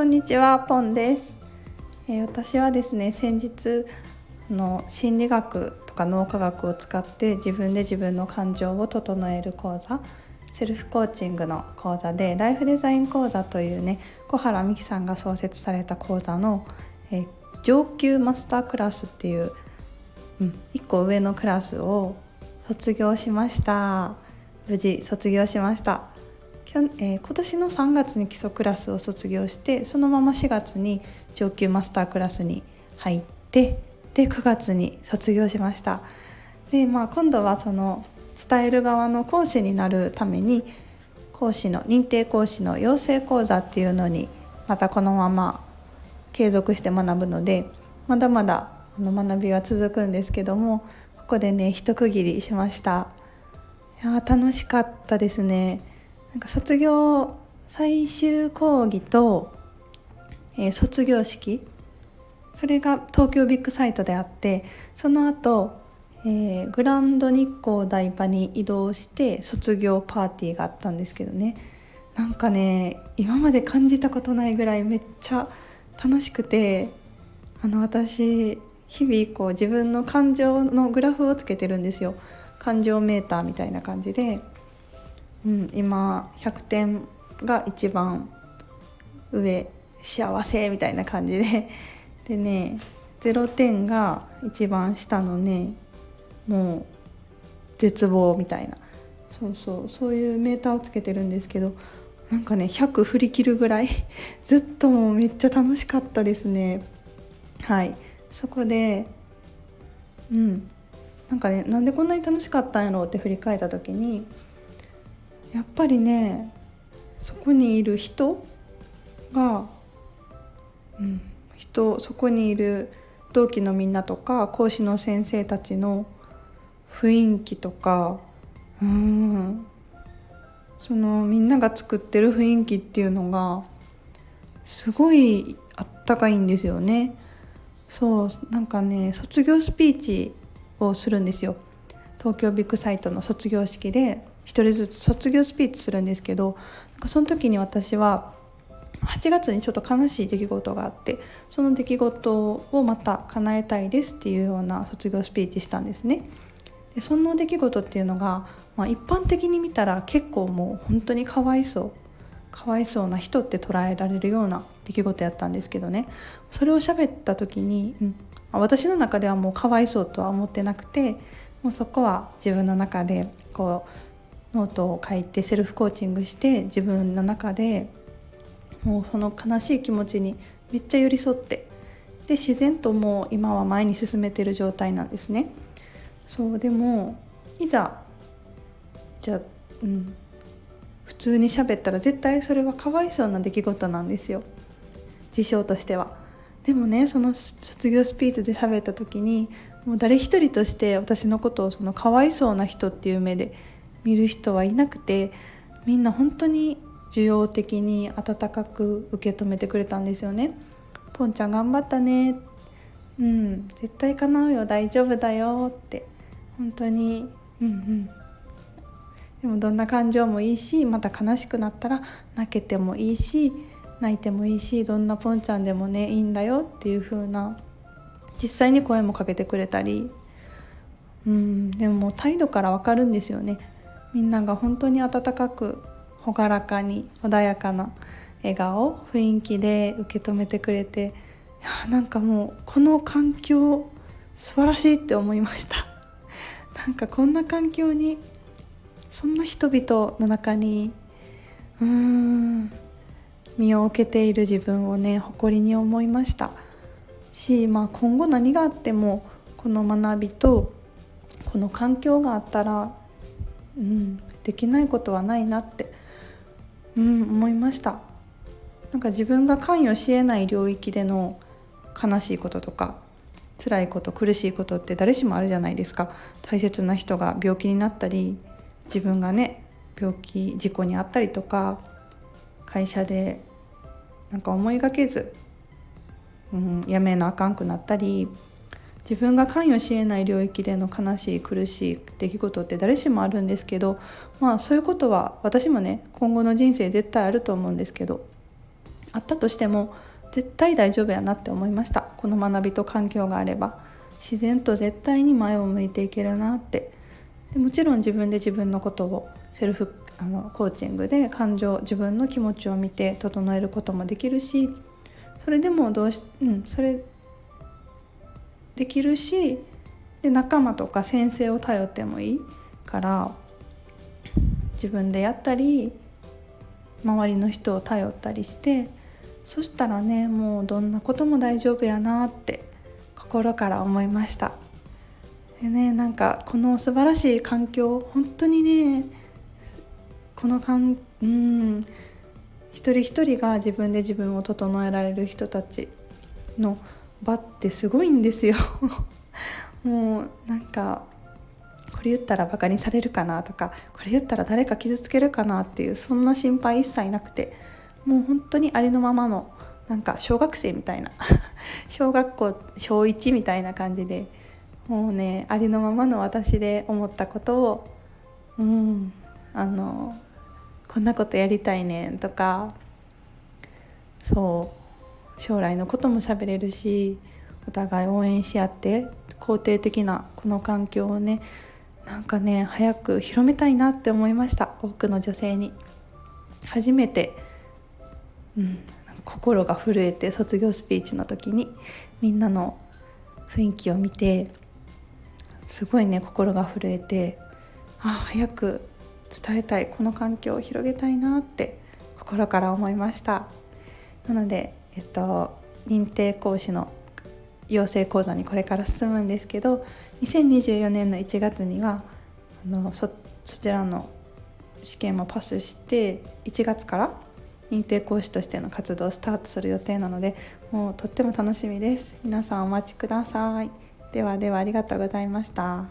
こんにちは、ポンです。えー、私はですね、先日の心理学とか脳科学を使って自分で自分の感情を整える講座、セルフコーチングの講座でライフデザイン講座というね、小原美樹さんが創設された講座の、えー、上級マスタークラスっていう、うん、1個上のクラスを卒業しました。無事卒業しました。え、今年の3月に基礎クラスを卒業してそのまま4月に上級マスタークラスに入ってで9月に卒業しました。で、まあ、今度はその伝える側の講師になるために講師の認定講師の養成講座っていうのにまたこのまま継続して学ぶのでまだまだの学びは続くんですけどもここでね一区切りしました。いや楽しかったですね。なんか卒業最終講義と、えー、卒業式。それが東京ビッグサイトであってその後、えー、グランド日光台場に移動して卒業パーティーがあったんですけどね。なんかね今まで感じたことないぐらいめっちゃ楽しくてあの私日々こう自分の感情のグラフをつけてるんですよ。感情メーターみたいな感じで。うん、今100点が一番上幸せみたいな感じで。でね0点が一番下のねもう絶望みたいな。そうそうそういうメーターをつけてるんですけどなんかね100振り切るぐらい ずっともうめっちゃ楽しかったですね。はい。そこでうん。なんかねなんでこんなに楽しかったんやろうって振り返った時にやっぱりねそこにいる人が、うん、人そこにいる同期のみんなとか講師の先生たちの雰囲気とかうんそのみんなが作ってる雰囲気っていうのがすごいあったかいんですよね。そうなんかね卒業スピーチをするんですよ東京ビッグサイトの卒業式で1人ずつ卒業スピーチするんですけどなんかその時に私は8月にちょっと悲しい出来事があってその出来事をまた叶えたいですっていうような卒業スピーチしたんですね。でその出来事っていうのが、まあ、一般的に見たら結構もう本当にかわいそうかわいそうな人って捉えられるような出来事やったんですけどねそれを喋った時に、うん、私の中ではもうかわいそうとは思ってなくてもうそこは自分の中でこうノートを書いてセルフコーチングして自分の中でもうその悲しい気持ちにめっちゃ寄り添ってで自然ともう今は前に進めてる状態なんですね。そうでもいざじゃあうん普通に喋ったら絶対それはかわいそうな出来事なんですよ。事象としては。でもねその卒業スピーチで喋った時にもう誰一人として私のことをそのかわいそうな人っていう目で見る人はいなくてみんな本当に受容的に温かく受け止めてくれたんですよね。ポンちゃん頑張ったね。うん絶対叶うよ。大丈夫だよって。本当に。うんうん。でもどんな感情もいいしまた悲しくなったら泣けてもいいし泣いてもいいしどんなポンちゃんでもねいいんだよっていう風な実際に声もかけてくれたり。うんでももう態度からわかるんですよね。みんなが本当に温かく朗らかに穏やかな笑顔雰囲気で受け止めてくれていやなんかもうこの環境素晴らしいって思いました。なんかこんな環境にそんな人々の中にうーん身を置けている自分をね誇りに思いました。し、まあ、今後何があってもこの学びとこの環境があったらうん、できないことはないなって、うん、思いました。なんか自分が関与しえない領域での悲しいこととか辛いこと苦しいことって誰しもあるじゃないですか。大切な人が病気になったり自分がね病気事故に遭ったりとか会社でなんか思いがけず、うん、やめなあかんくなったり自分が関与しえない領域での悲しい苦しい出来事って誰しもあるんですけどまあそういうことは私もね今後の人生絶対あると思うんですけどあったとしても絶対大丈夫やなって思いました。この学びと環境があれば。自然と絶対に前を向いていけるなって。でもちろん自分で自分のことをセルフあのコーチングで感情自分の気持ちを見て整えることもできるしそれでもどうし、うん、それできるしで仲間とか先生を頼ってもいいから自分でやったり周りの人を頼ったりしてそしたらねもうどんなことも大丈夫やなって心から思いました。でねなんかこの素晴らしい環境本当にねこのかんうん一人一人が自分で自分を整えられる人たちの場ってすごいんですよ。もうなんかこれ言ったらバカにされるかなとかこれ言ったら誰か傷つけるかなっていうそんな心配一切なくてもう本当にありのままのなんか小学生みたいな 小学校小1みたいな感じでもうねありのままの私で思ったことをうんあのこんなことやりたいねんとかそう。将来のことも喋れるしお互い応援し合って肯定的なこの環境をねなんかね早く広めたいなって思いました多くの女性に。初めて、うん、心が震えて卒業スピーチの時にみんなの雰囲気を見てすごいね心が震えてあ早く伝えたいこの環境を広げたいなって心から思いました。なので、えっと、認定講師の養成講座にこれから進むんですけど2024年の1月にはあのそちらの試験もパスして1月から認定講師としての活動をスタートする予定なのでもうとっても楽しみです。皆さんお待ちください。ではではありがとうございました。